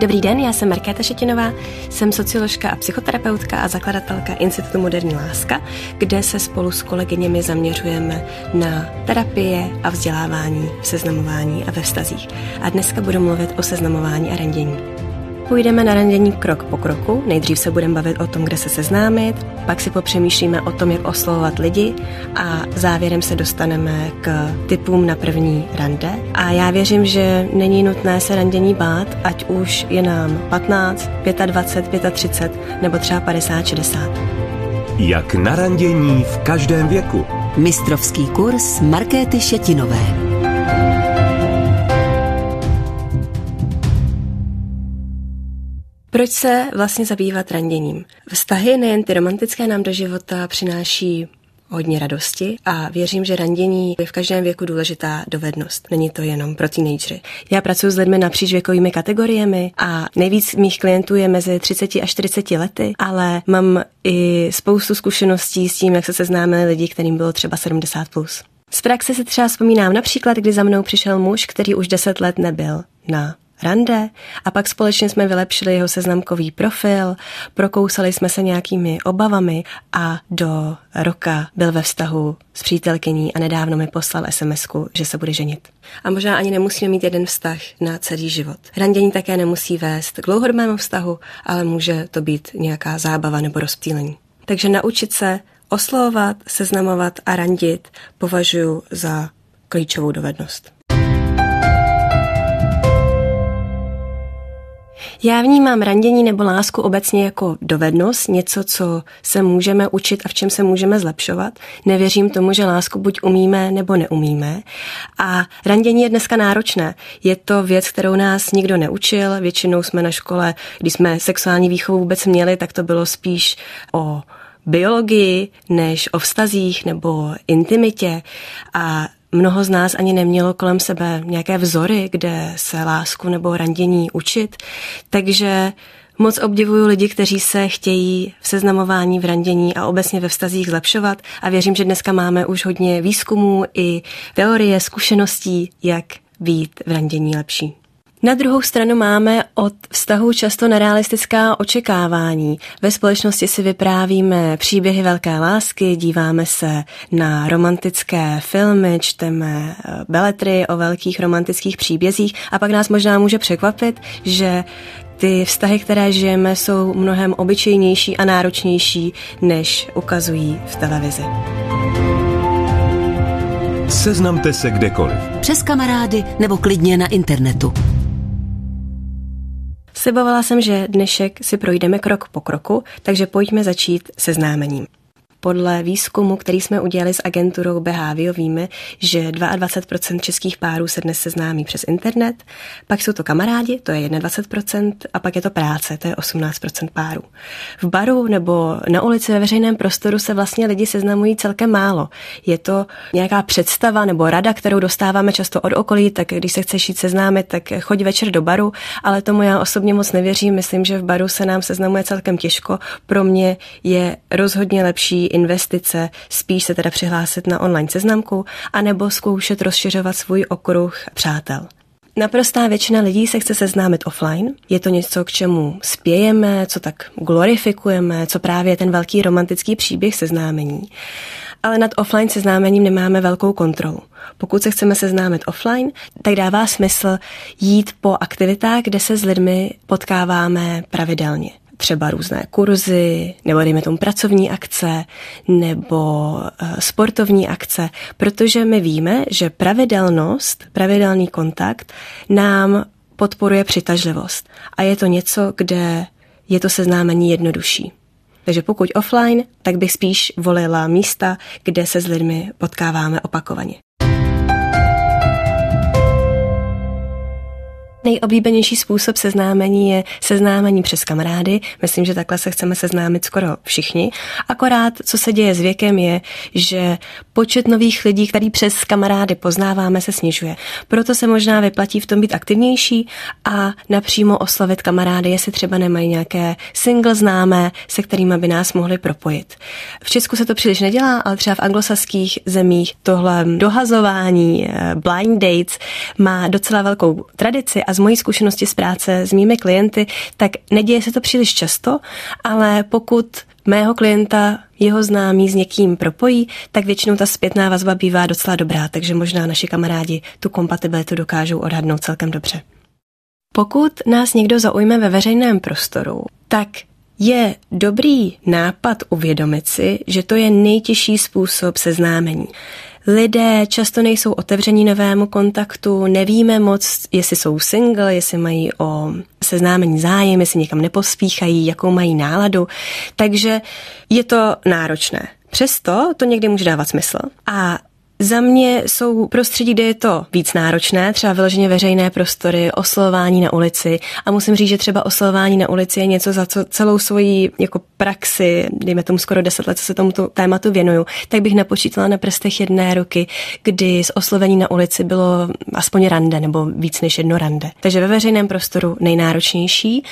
Dobrý den, já jsem Markéta Šetinová, jsem socioložka a psychoterapeutka a zakladatelka Institutu Moderní láska, kde se spolu s kolegyněmi zaměřujeme na terapie a vzdělávání, seznamování a ve vztazích. A dneska budu mluvit o seznamování a randění. Půjdeme na randění krok po kroku. Nejdřív se budeme bavit o tom, kde se seznámit, pak si popřemýšlíme o tom, jak oslovovat lidi a závěrem se dostaneme k typům na první rande. A já věřím, že není nutné se randění bát, ať už je nám 15, 25, 35 nebo třeba 50, 60. Jak na randění v každém věku. Mistrovský kurz Markéty Šetinové. Proč se vlastně zabývat randěním? Vztahy, nejen ty romantické, nám do života přináší hodně radosti a věřím, že randění je v každém věku důležitá dovednost. Není to jenom pro teenagery. Já pracuji s lidmi napříč věkovými kategoriemi a nejvíc mých klientů je mezi 30 a 40 lety, ale mám i spoustu zkušeností s tím, jak se seznámili lidi, kterým bylo třeba 70 plus. Z praxe si třeba vzpomínám například, kdy za mnou přišel muž, který už 10 let nebyl na rande a pak společně jsme vylepšili jeho seznamkový profil, prokousali jsme se nějakými obavami a do roka byl ve vztahu s přítelkyní a nedávno mi poslal sms že se bude ženit. A možná ani nemusíme mít jeden vztah na celý život. Randění také nemusí vést k dlouhodobému vztahu, ale může to být nějaká zábava nebo rozptýlení. Takže naučit se oslovovat, seznamovat a randit považuji za klíčovou dovednost. Já vnímám randění nebo lásku obecně jako dovednost, něco, co se můžeme učit a v čem se můžeme zlepšovat. Nevěřím tomu, že lásku buď umíme nebo neumíme. A randění je dneska náročné. Je to věc, kterou nás nikdo neučil. Většinou jsme na škole, když jsme sexuální výchovu vůbec měli, tak to bylo spíš o biologii než o vztazích nebo intimitě. A Mnoho z nás ani nemělo kolem sebe nějaké vzory, kde se lásku nebo randění učit, takže Moc obdivuju lidi, kteří se chtějí v seznamování, v randění a obecně ve vztazích zlepšovat a věřím, že dneska máme už hodně výzkumů i teorie, zkušeností, jak být v randění lepší. Na druhou stranu máme od vztahu často nerealistická očekávání. Ve společnosti si vyprávíme příběhy velké lásky, díváme se na romantické filmy, čteme eh, beletry o velkých romantických příbězích a pak nás možná může překvapit, že ty vztahy, které žijeme, jsou mnohem obyčejnější a náročnější, než ukazují v televizi. Seznamte se kdekoliv. Přes kamarády nebo klidně na internetu. Slibovala jsem, že dnešek si projdeme krok po kroku, takže pojďme začít seznámením. Podle výzkumu, který jsme udělali s agenturou Behavio, víme, že 22% českých párů se dnes seznámí přes internet, pak jsou to kamarádi, to je 21%, a pak je to práce, to je 18% párů. V baru nebo na ulici ve veřejném prostoru se vlastně lidi seznamují celkem málo. Je to nějaká představa nebo rada, kterou dostáváme často od okolí, tak když se chceš jít seznámit, tak choď večer do baru, ale tomu já osobně moc nevěřím. Myslím, že v baru se nám seznamuje celkem těžko. Pro mě je rozhodně lepší investice, spíš se teda přihlásit na online seznamku, anebo zkoušet rozšiřovat svůj okruh přátel. Naprostá většina lidí se chce seznámit offline. Je to něco, k čemu spějeme, co tak glorifikujeme, co právě ten velký romantický příběh seznámení. Ale nad offline seznámením nemáme velkou kontrolu. Pokud se chceme seznámit offline, tak dává smysl jít po aktivitách, kde se s lidmi potkáváme pravidelně třeba různé kurzy, nebo dejme tomu pracovní akce, nebo uh, sportovní akce, protože my víme, že pravidelnost, pravidelný kontakt nám podporuje přitažlivost. A je to něco, kde je to seznámení jednodušší. Takže pokud offline, tak bych spíš volila místa, kde se s lidmi potkáváme opakovaně. Nejoblíbenější způsob seznámení je seznámení přes kamarády. Myslím, že takhle se chceme seznámit skoro všichni. Akorát, co se děje s věkem, je, že počet nových lidí, který přes kamarády poznáváme, se snižuje. Proto se možná vyplatí v tom být aktivnější a napřímo oslovit kamarády, jestli třeba nemají nějaké single známé, se kterými by nás mohli propojit. V Česku se to příliš nedělá, ale třeba v anglosaských zemích tohle dohazování, eh, blind dates má docela velkou tradici a z mojí zkušenosti z práce s mými klienty, tak neděje se to příliš často, ale pokud mého klienta jeho známý s někým propojí, tak většinou ta zpětná vazba bývá docela dobrá, takže možná naši kamarádi tu kompatibilitu dokážou odhadnout celkem dobře. Pokud nás někdo zaujme ve veřejném prostoru, tak je dobrý nápad uvědomit si, že to je nejtěžší způsob seznámení. Lidé často nejsou otevření novému kontaktu, nevíme moc, jestli jsou single, jestli mají o seznámení zájem, jestli někam nepospíchají, jakou mají náladu. Takže je to náročné. Přesto to někdy může dávat smysl. A za mě jsou prostředí, kde je to víc náročné, třeba vyloženě veřejné prostory, oslovování na ulici. A musím říct, že třeba oslovování na ulici je něco, za co celou svoji jako praxi, dejme tomu skoro deset let, co se tomuto tématu věnuju, tak bych napočítala na prstech jedné ruky, kdy z oslovení na ulici bylo aspoň rande nebo víc než jedno rande. Takže ve veřejném prostoru nejnáročnější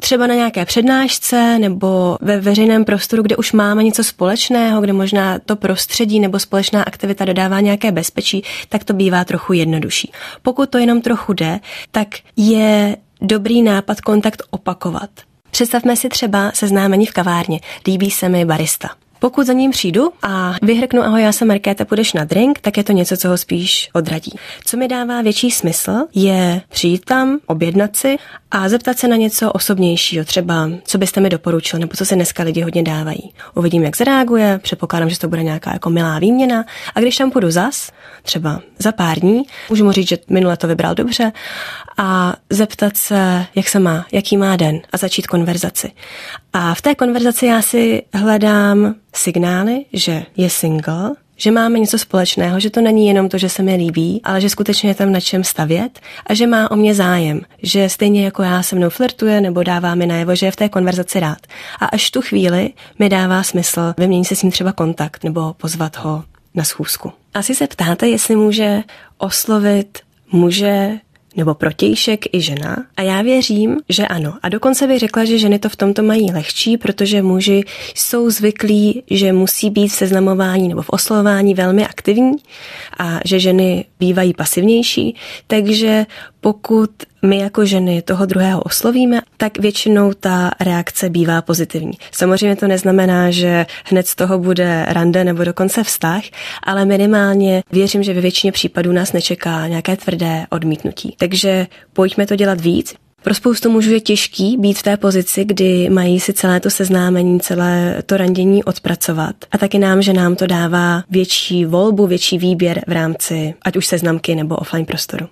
třeba na nějaké přednášce nebo ve veřejném prostoru, kde už máme něco společného, kde možná to prostředí nebo společná aktivita dodává nějaké bezpečí, tak to bývá trochu jednodušší. Pokud to jenom trochu jde, tak je dobrý nápad kontakt opakovat. Představme si třeba seznámení v kavárně. Líbí se mi barista. Pokud za ním přijdu a vyhrknu, ahoj, já jsem Markéta, půjdeš na drink, tak je to něco, co ho spíš odradí. Co mi dává větší smysl, je přijít tam, objednat si a zeptat se na něco osobnějšího, třeba co byste mi doporučil, nebo co se dneska lidi hodně dávají. Uvidím, jak zareaguje, předpokládám, že to bude nějaká jako milá výměna a když tam půjdu zas, třeba za pár dní, můžu mu říct, že minule to vybral dobře a zeptat se, jak se má, jaký má den a začít konverzaci. A v té konverzaci já si hledám signály, že je single, že máme něco společného, že to není jenom to, že se mi líbí, ale že skutečně je tam na čem stavět a že má o mě zájem, že stejně jako já se mnou flirtuje nebo dává mi najevo, že je v té konverzaci rád. A až tu chvíli mi dává smysl vyměnit se s ním třeba kontakt nebo pozvat ho na schůzku. Asi se ptáte, jestli může oslovit muže nebo protějšek i žena? A já věřím, že ano. A dokonce bych řekla, že ženy to v tomto mají lehčí, protože muži jsou zvyklí, že musí být v seznamování nebo v oslovování velmi aktivní a že ženy bývají pasivnější. Takže pokud my jako ženy toho druhého oslovíme, tak většinou ta reakce bývá pozitivní. Samozřejmě to neznamená, že hned z toho bude rande nebo dokonce vztah, ale minimálně věřím, že ve většině případů nás nečeká nějaké tvrdé odmítnutí. Takže pojďme to dělat víc. Pro spoustu mužů je těžký být v té pozici, kdy mají si celé to seznámení, celé to randění odpracovat. A taky nám, že nám to dává větší volbu, větší výběr v rámci ať už seznamky nebo offline prostoru.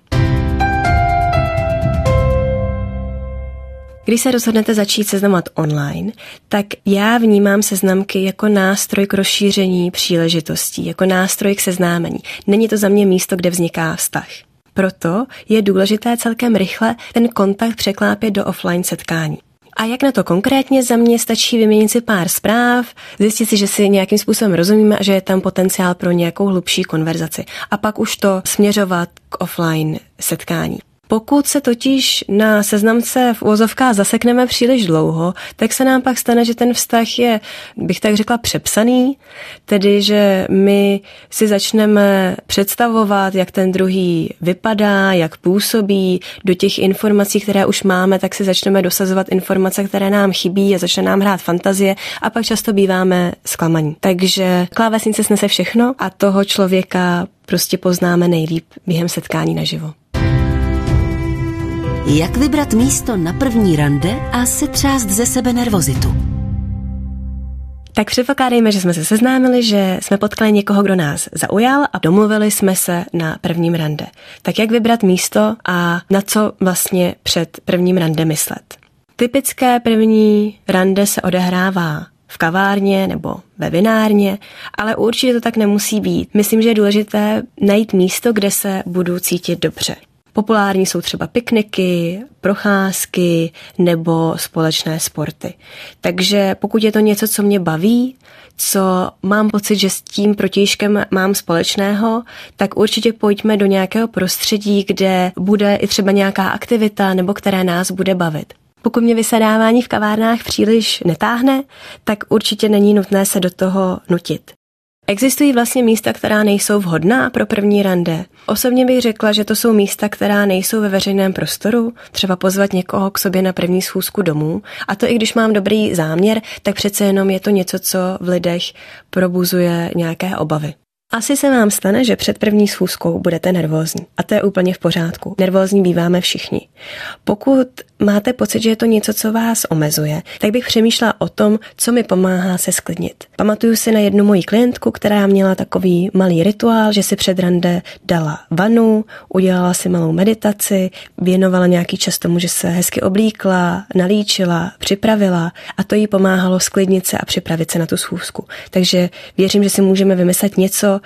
Když se rozhodnete začít seznamovat online, tak já vnímám seznamky jako nástroj k rozšíření příležitostí, jako nástroj k seznámení. Není to za mě místo, kde vzniká vztah. Proto je důležité celkem rychle ten kontakt překlápět do offline setkání. A jak na to konkrétně za mě stačí vyměnit si pár zpráv, zjistit si, že si nějakým způsobem rozumíme a že je tam potenciál pro nějakou hlubší konverzaci. A pak už to směřovat k offline setkání. Pokud se totiž na seznamce v úvozovkách zasekneme příliš dlouho, tak se nám pak stane, že ten vztah je, bych tak řekla, přepsaný, tedy že my si začneme představovat, jak ten druhý vypadá, jak působí, do těch informací, které už máme, tak si začneme dosazovat informace, které nám chybí a začne nám hrát fantazie a pak často býváme zklamaní. Takže klávesnice snese všechno a toho člověka prostě poznáme nejlíp během setkání naživo. Jak vybrat místo na první rande a setřást ze sebe nervozitu? Tak předpokládejme, že jsme se seznámili, že jsme potkali někoho, kdo nás zaujal a domluvili jsme se na prvním rande. Tak jak vybrat místo a na co vlastně před prvním rande myslet? Typické první rande se odehrává v kavárně nebo ve vinárně, ale určitě to tak nemusí být. Myslím, že je důležité najít místo, kde se budu cítit dobře. Populární jsou třeba pikniky, procházky nebo společné sporty. Takže pokud je to něco, co mě baví, co mám pocit, že s tím protějškem mám společného, tak určitě pojďme do nějakého prostředí, kde bude i třeba nějaká aktivita nebo které nás bude bavit. Pokud mě vysedávání v kavárnách příliš netáhne, tak určitě není nutné se do toho nutit. Existují vlastně místa, která nejsou vhodná pro první rande. Osobně bych řekla, že to jsou místa, která nejsou ve veřejném prostoru, třeba pozvat někoho k sobě na první schůzku domů. A to i když mám dobrý záměr, tak přece jenom je to něco, co v lidech probuzuje nějaké obavy. Asi se vám stane, že před první schůzkou budete nervózní. A to je úplně v pořádku. Nervózní býváme všichni. Pokud máte pocit, že je to něco, co vás omezuje, tak bych přemýšlela o tom, co mi pomáhá se sklidnit. Pamatuju si na jednu moji klientku, která měla takový malý rituál, že si před rande dala vanu, udělala si malou meditaci, věnovala nějaký čas tomu, že se hezky oblíkla, nalíčila, připravila a to jí pomáhalo sklidnit se a připravit se na tu schůzku. Takže věřím, že si můžeme vymyslet něco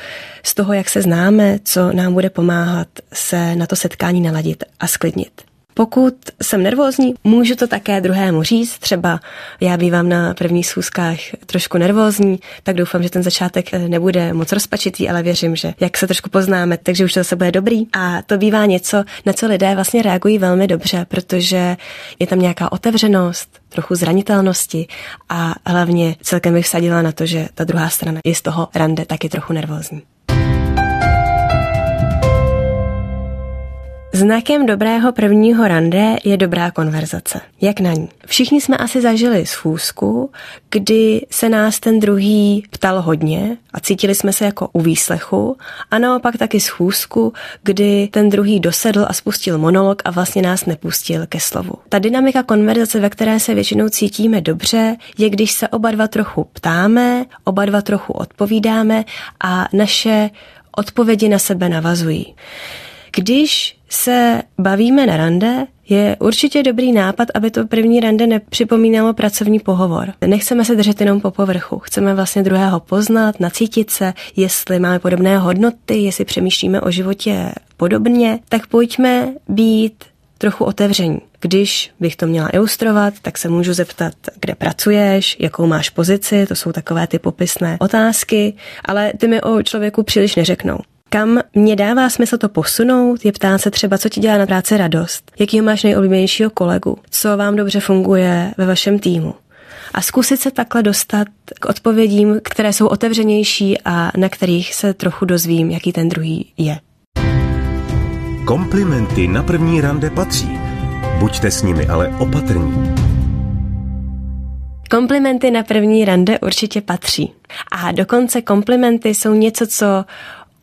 z toho, jak se známe, co nám bude pomáhat se na to setkání naladit a sklidnit. Pokud jsem nervózní, můžu to také druhému říct. Třeba já bývám na prvních schůzkách trošku nervózní, tak doufám, že ten začátek eh, nebude moc rozpačitý, ale věřím, že jak se trošku poznáme, takže už to zase bude dobrý. A to bývá něco, na co lidé vlastně reagují velmi dobře, protože je tam nějaká otevřenost, trochu zranitelnosti a hlavně celkem bych vsadila na to, že ta druhá strana je z toho rande taky trochu nervózní. Znakem dobrého prvního rande je dobrá konverzace. Jak na ní? Všichni jsme asi zažili schůzku, kdy se nás ten druhý ptal hodně a cítili jsme se jako u výslechu a naopak taky schůzku, kdy ten druhý dosedl a spustil monolog a vlastně nás nepustil ke slovu. Ta dynamika konverzace, ve které se většinou cítíme dobře, je když se oba dva trochu ptáme, oba dva trochu odpovídáme a naše odpovědi na sebe navazují. Když se bavíme na rande, je určitě dobrý nápad, aby to první rande nepřipomínalo pracovní pohovor. Nechceme se držet jenom po povrchu. Chceme vlastně druhého poznat, nacítit se, jestli máme podobné hodnoty, jestli přemýšlíme o životě podobně, tak pojďme být trochu otevření. Když bych to měla ilustrovat, tak se můžu zeptat, kde pracuješ, jakou máš pozici, to jsou takové ty popisné otázky, ale ty mi o člověku příliš neřeknou. Kam mě dává smysl to posunout, je ptát se třeba, co ti dělá na práci radost, jakýho máš nejoblíbenějšího kolegu, co vám dobře funguje ve vašem týmu. A zkusit se takhle dostat k odpovědím, které jsou otevřenější a na kterých se trochu dozvím, jaký ten druhý je. Komplimenty na první rande patří. Buďte s nimi ale opatrní. Komplimenty na první rande určitě patří. A dokonce komplimenty jsou něco, co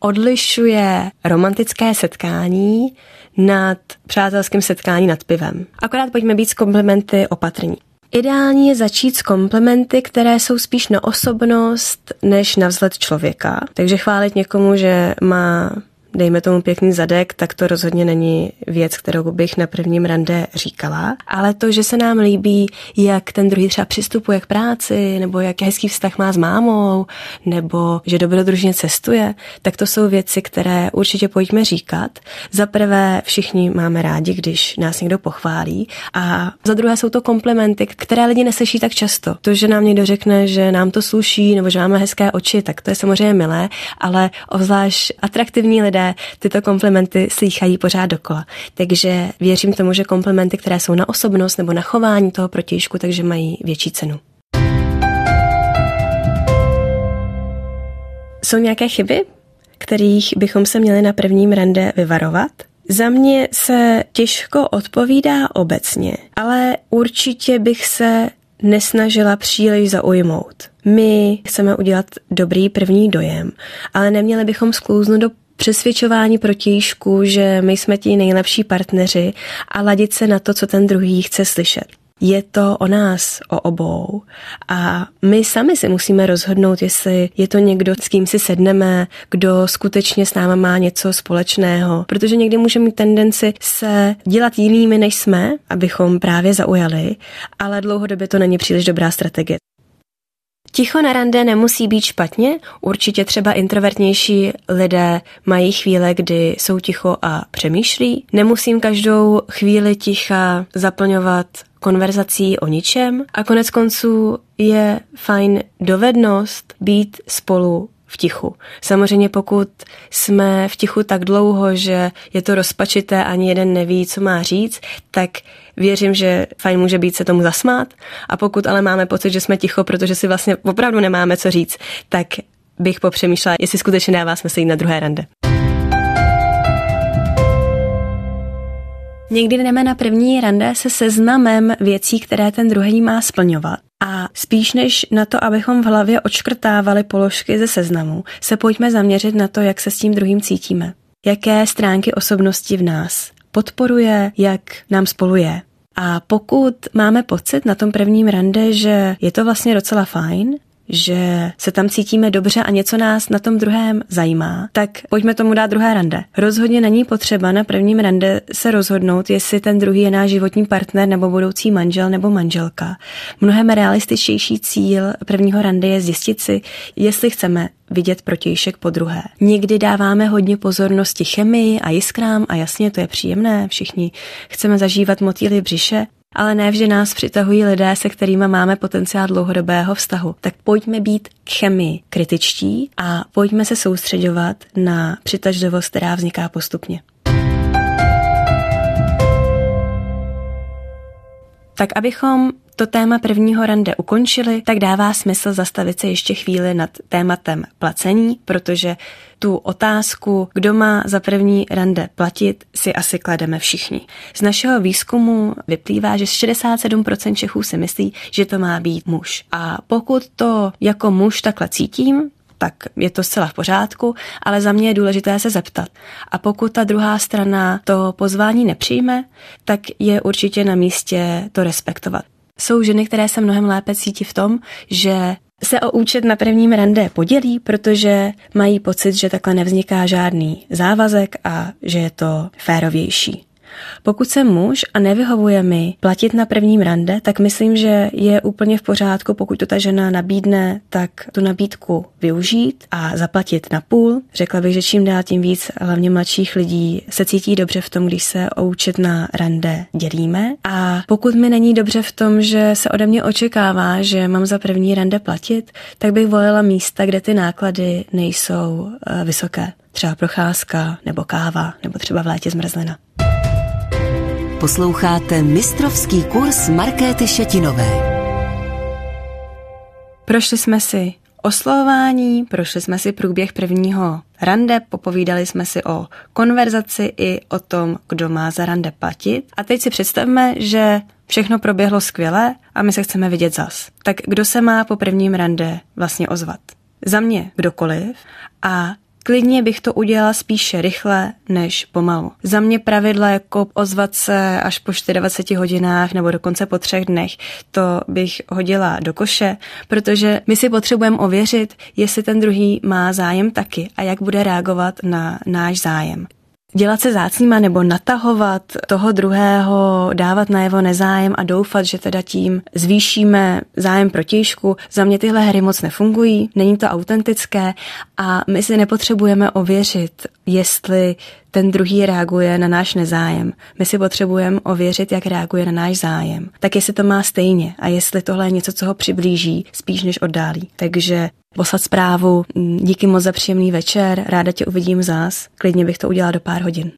odlišuje romantické setkání nad přátelským setkání nad pivem. Akorát pojďme být s komplimenty opatrní. Ideální je začít s komplimenty, které jsou spíš na osobnost než na vzhled člověka. Takže chválit někomu, že má dejme tomu pěkný zadek, tak to rozhodně není věc, kterou bych na prvním rande říkala. Ale to, že se nám líbí, jak ten druhý třeba přistupuje k práci, nebo jak hezký vztah má s mámou, nebo že dobrodružně cestuje, tak to jsou věci, které určitě pojďme říkat. Za prvé, všichni máme rádi, když nás někdo pochválí, a za druhé jsou to komplimenty, které lidi neslyší tak často. To, že nám někdo řekne, že nám to sluší, nebo že máme hezké oči, tak to je samozřejmě milé, ale obzvlášť atraktivní lidé tyto komplimenty slýchají pořád dokola. Takže věřím tomu, že komplimenty, které jsou na osobnost nebo na chování toho protějšku, takže mají větší cenu. Jsou nějaké chyby, kterých bychom se měli na prvním rande vyvarovat? Za mě se těžko odpovídá obecně, ale určitě bych se nesnažila příliš zaujmout. My chceme udělat dobrý první dojem, ale neměli bychom sklouznout do přesvědčování protějšku, že my jsme ti nejlepší partneři a ladit se na to, co ten druhý chce slyšet. Je to o nás, o obou. A my sami si musíme rozhodnout, jestli je to někdo, s kým si sedneme, kdo skutečně s náma má něco společného. Protože někdy můžeme mít tendenci se dělat jinými, než jsme, abychom právě zaujali, ale dlouhodobě to není příliš dobrá strategie. Ticho na rande nemusí být špatně, určitě třeba introvertnější lidé mají chvíle, kdy jsou ticho a přemýšlí. Nemusím každou chvíli ticha zaplňovat konverzací o ničem a konec konců je fajn dovednost být spolu v tichu. Samozřejmě pokud jsme v tichu tak dlouho, že je to rozpačité, ani jeden neví, co má říct, tak věřím, že fajn může být se tomu zasmát. A pokud ale máme pocit, že jsme ticho, protože si vlastně opravdu nemáme co říct, tak bych popřemýšlela, jestli skutečně dává smysl jít na druhé rande. Někdy jdeme na první rande se seznamem věcí, které ten druhý má splňovat. A spíš než na to, abychom v hlavě očkrtávali položky ze seznamu, se pojďme zaměřit na to, jak se s tím druhým cítíme. Jaké stránky osobnosti v nás podporuje, jak nám spolu je. A pokud máme pocit na tom prvním rande, že je to vlastně docela fajn, že se tam cítíme dobře a něco nás na tom druhém zajímá, tak pojďme tomu dát druhé rande. Rozhodně není potřeba na prvním rande se rozhodnout, jestli ten druhý je náš životní partner nebo budoucí manžel nebo manželka. Mnohem realističtější cíl prvního rande je zjistit si, jestli chceme vidět protějšek po druhé. Někdy dáváme hodně pozornosti chemii a jiskrám a jasně to je příjemné, všichni chceme zažívat motýly v břiše, ale ne vždy nás přitahují lidé, se kterými máme potenciál dlouhodobého vztahu. Tak pojďme být k chemii kritičtí a pojďme se soustředovat na přitažlivost, která vzniká postupně. Tak abychom to téma prvního rande ukončili, tak dává smysl zastavit se ještě chvíli nad tématem placení, protože tu otázku, kdo má za první rande platit, si asi klademe všichni. Z našeho výzkumu vyplývá, že 67% Čechů si myslí, že to má být muž. A pokud to jako muž takhle cítím, tak je to zcela v pořádku, ale za mě je důležité se zeptat. A pokud ta druhá strana to pozvání nepřijme, tak je určitě na místě to respektovat. Jsou ženy, které se mnohem lépe cítí v tom, že se o účet na prvním rande podělí, protože mají pocit, že takhle nevzniká žádný závazek a že je to férovější. Pokud jsem muž a nevyhovuje mi platit na prvním rande, tak myslím, že je úplně v pořádku, pokud to ta žena nabídne, tak tu nabídku využít a zaplatit na půl. Řekla bych, že čím dál tím víc, hlavně mladších lidí, se cítí dobře v tom, když se o účet na rande dělíme. A pokud mi není dobře v tom, že se ode mě očekává, že mám za první rande platit, tak bych volila místa, kde ty náklady nejsou eh, vysoké. Třeba procházka, nebo káva, nebo třeba v létě zmrzlina. Posloucháte mistrovský kurz Markéty Šetinové. Prošli jsme si oslovování, prošli jsme si průběh prvního rande, popovídali jsme si o konverzaci i o tom, kdo má za rande platit. A teď si představme, že všechno proběhlo skvěle a my se chceme vidět zas. Tak kdo se má po prvním rande vlastně ozvat? Za mě kdokoliv a Klidně bych to udělala spíše rychle než pomalu. Za mě pravidla jako ozvat se až po 24 hodinách nebo dokonce po třech dnech, to bych hodila do koše, protože my si potřebujeme ověřit, jestli ten druhý má zájem taky a jak bude reagovat na náš zájem dělat se zácnýma nebo natahovat toho druhého, dávat na jeho nezájem a doufat, že teda tím zvýšíme zájem protějšku. Za mě tyhle hry moc nefungují, není to autentické a my si nepotřebujeme ověřit, jestli ten druhý reaguje na náš nezájem. My si potřebujeme ověřit, jak reaguje na náš zájem. Tak jestli to má stejně a jestli tohle je něco, co ho přiblíží spíš než oddálí. Takže poslat zprávu, díky moc za příjemný večer, ráda tě uvidím zás, klidně bych to udělala do pár hodin.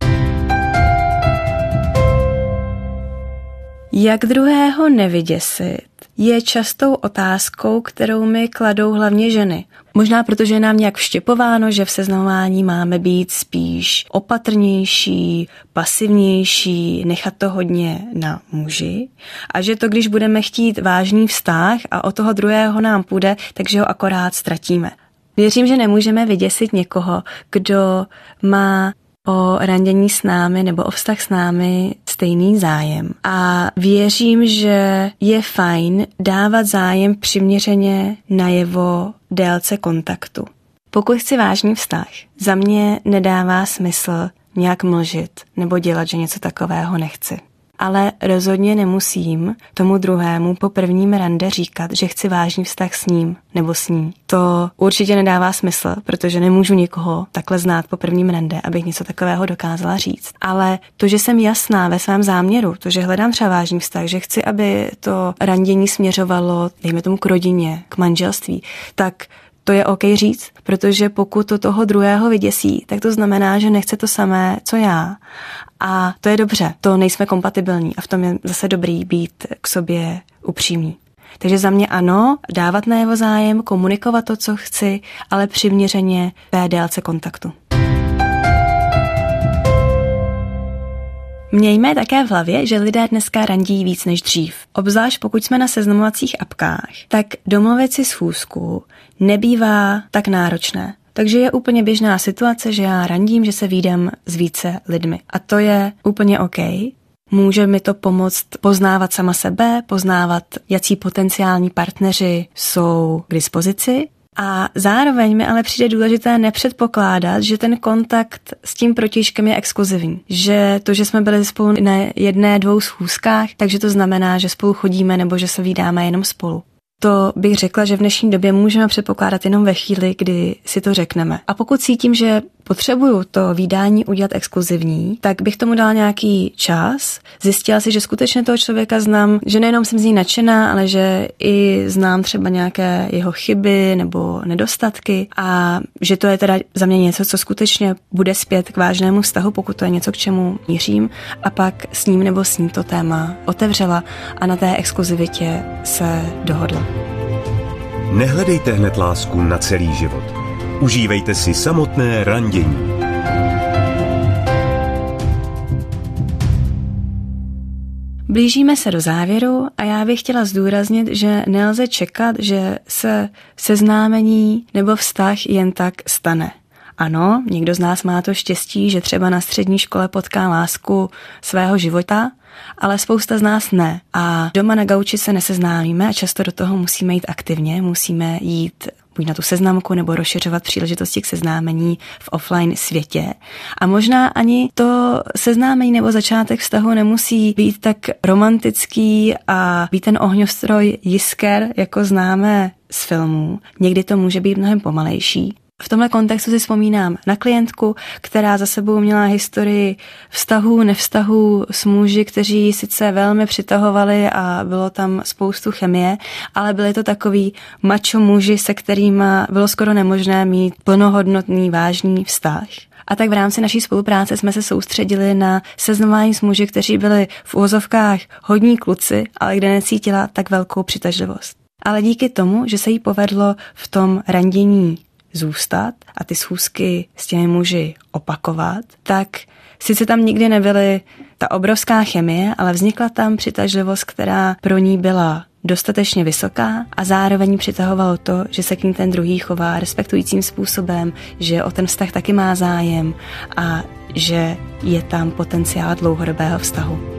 Jak druhého nevyděsit, je častou otázkou, kterou mi kladou hlavně ženy. Možná protože je nám nějak vštěpováno, že v seznamování máme být spíš opatrnější, pasivnější, nechat to hodně na muži a že to, když budeme chtít vážný vztah a o toho druhého nám půjde, takže ho akorát ztratíme. Věřím, že nemůžeme vyděsit někoho, kdo má o randění s námi nebo o vztah s námi stejný zájem. A věřím, že je fajn dávat zájem přiměřeně najevo délce kontaktu. Pokud chci vážný vztah, za mě nedává smysl nějak mlžit nebo dělat, že něco takového nechci ale rozhodně nemusím tomu druhému po prvním rande říkat, že chci vážný vztah s ním nebo s ní. To určitě nedává smysl, protože nemůžu nikoho takhle znát po prvním rande, abych něco takového dokázala říct. Ale to, že jsem jasná ve svém záměru, to, že hledám třeba vážný vztah, že chci, aby to randění směřovalo, dejme tomu k rodině, k manželství, tak to je OK říct, protože pokud to toho druhého vyděsí, tak to znamená, že nechce to samé, co já. A to je dobře, to nejsme kompatibilní a v tom je zase dobrý být k sobě upřímný. Takže za mě ano, dávat na jeho zájem, komunikovat to, co chci, ale přiměřeně té délce kontaktu. Mějme také v hlavě, že lidé dneska randí víc než dřív. Obzvlášť pokud jsme na seznamovacích apkách, tak domluvit si schůzku nebývá tak náročné. Takže je úplně běžná situace, že já randím, že se výdám s více lidmi. A to je úplně OK. Může mi to pomoct poznávat sama sebe, poznávat, jaký potenciální partneři jsou k dispozici a zároveň mi ale přijde důležité nepředpokládat, že ten kontakt s tím protižkem je exkluzivní. Že to, že jsme byli spolu na jedné, dvou schůzkách, takže to znamená, že spolu chodíme nebo že se vydáme jenom spolu. To bych řekla, že v dnešní době můžeme předpokládat jenom ve chvíli, kdy si to řekneme. A pokud cítím, že potřebuju to výdání udělat exkluzivní, tak bych tomu dala nějaký čas, zjistila si, že skutečně toho člověka znám, že nejenom jsem z ní nadšená, ale že i znám třeba nějaké jeho chyby nebo nedostatky a že to je teda za mě něco, co skutečně bude zpět k vážnému vztahu, pokud to je něco, k čemu mířím a pak s ním nebo s ním to téma otevřela a na té exkluzivitě se dohodla. Nehledejte hned lásku na celý život. Užívejte si samotné randění. Blížíme se do závěru a já bych chtěla zdůraznit, že nelze čekat, že se seznámení nebo vztah jen tak stane. Ano, někdo z nás má to štěstí, že třeba na střední škole potká lásku svého života, ale spousta z nás ne. A doma na gauči se neseznámíme a často do toho musíme jít aktivně, musíme jít buď na tu seznamku nebo rozšiřovat příležitosti k seznámení v offline světě. A možná ani to seznámení nebo začátek vztahu nemusí být tak romantický a být ten ohňostroj jisker, jako známe z filmů. Někdy to může být mnohem pomalejší. V tomhle kontextu si vzpomínám na klientku, která za sebou měla historii vztahů, nevztahů s muži, kteří sice velmi přitahovali a bylo tam spoustu chemie, ale byly to takový mačo muži, se kterými bylo skoro nemožné mít plnohodnotný, vážný vztah. A tak v rámci naší spolupráce jsme se soustředili na seznamování s muži, kteří byli v úvozovkách hodní kluci, ale kde necítila tak velkou přitažlivost. Ale díky tomu, že se jí povedlo v tom randění zůstat a ty schůzky s těmi muži opakovat, tak sice tam nikdy nebyly ta obrovská chemie, ale vznikla tam přitažlivost, která pro ní byla dostatečně vysoká a zároveň přitahovalo to, že se k ní ten druhý chová respektujícím způsobem, že o ten vztah taky má zájem a že je tam potenciál dlouhodobého vztahu.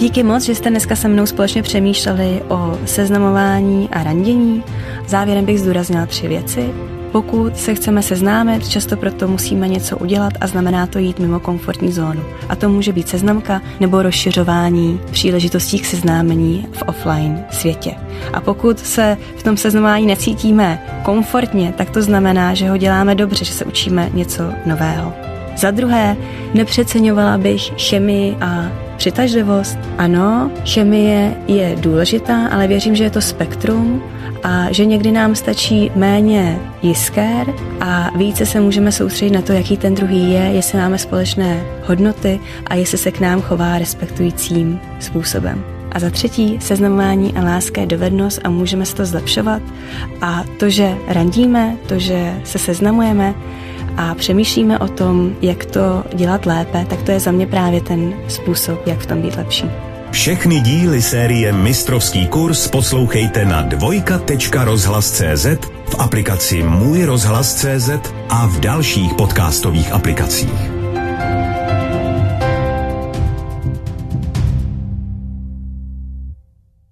Díky moc, že jste dneska se mnou společně přemýšleli o seznamování a randění. Závěrem bych zdůraznila tři věci. Pokud se chceme seznámit, často proto musíme něco udělat a znamená to jít mimo komfortní zónu. A to může být seznamka nebo rozšiřování příležitostí k seznámení v offline světě. A pokud se v tom seznamování necítíme komfortně, tak to znamená, že ho děláme dobře, že se učíme něco nového. Za druhé, nepřeceňovala bych chemii a Přitažlivost. Ano, chemie je důležitá, ale věřím, že je to spektrum a že někdy nám stačí méně jisker a více se můžeme soustředit na to, jaký ten druhý je, jestli máme společné hodnoty a jestli se k nám chová respektujícím způsobem. A za třetí, seznamování a láska je dovednost a můžeme se to zlepšovat. A to, že randíme, to, že se seznamujeme, a přemýšlíme o tom, jak to dělat lépe, tak to je za mě právě ten způsob, jak v tom být lepší. Všechny díly série Mistrovský kurz poslouchejte na dvojka.rozhlas.cz, v aplikaci Můj rozhlas.cz a v dalších podcastových aplikacích.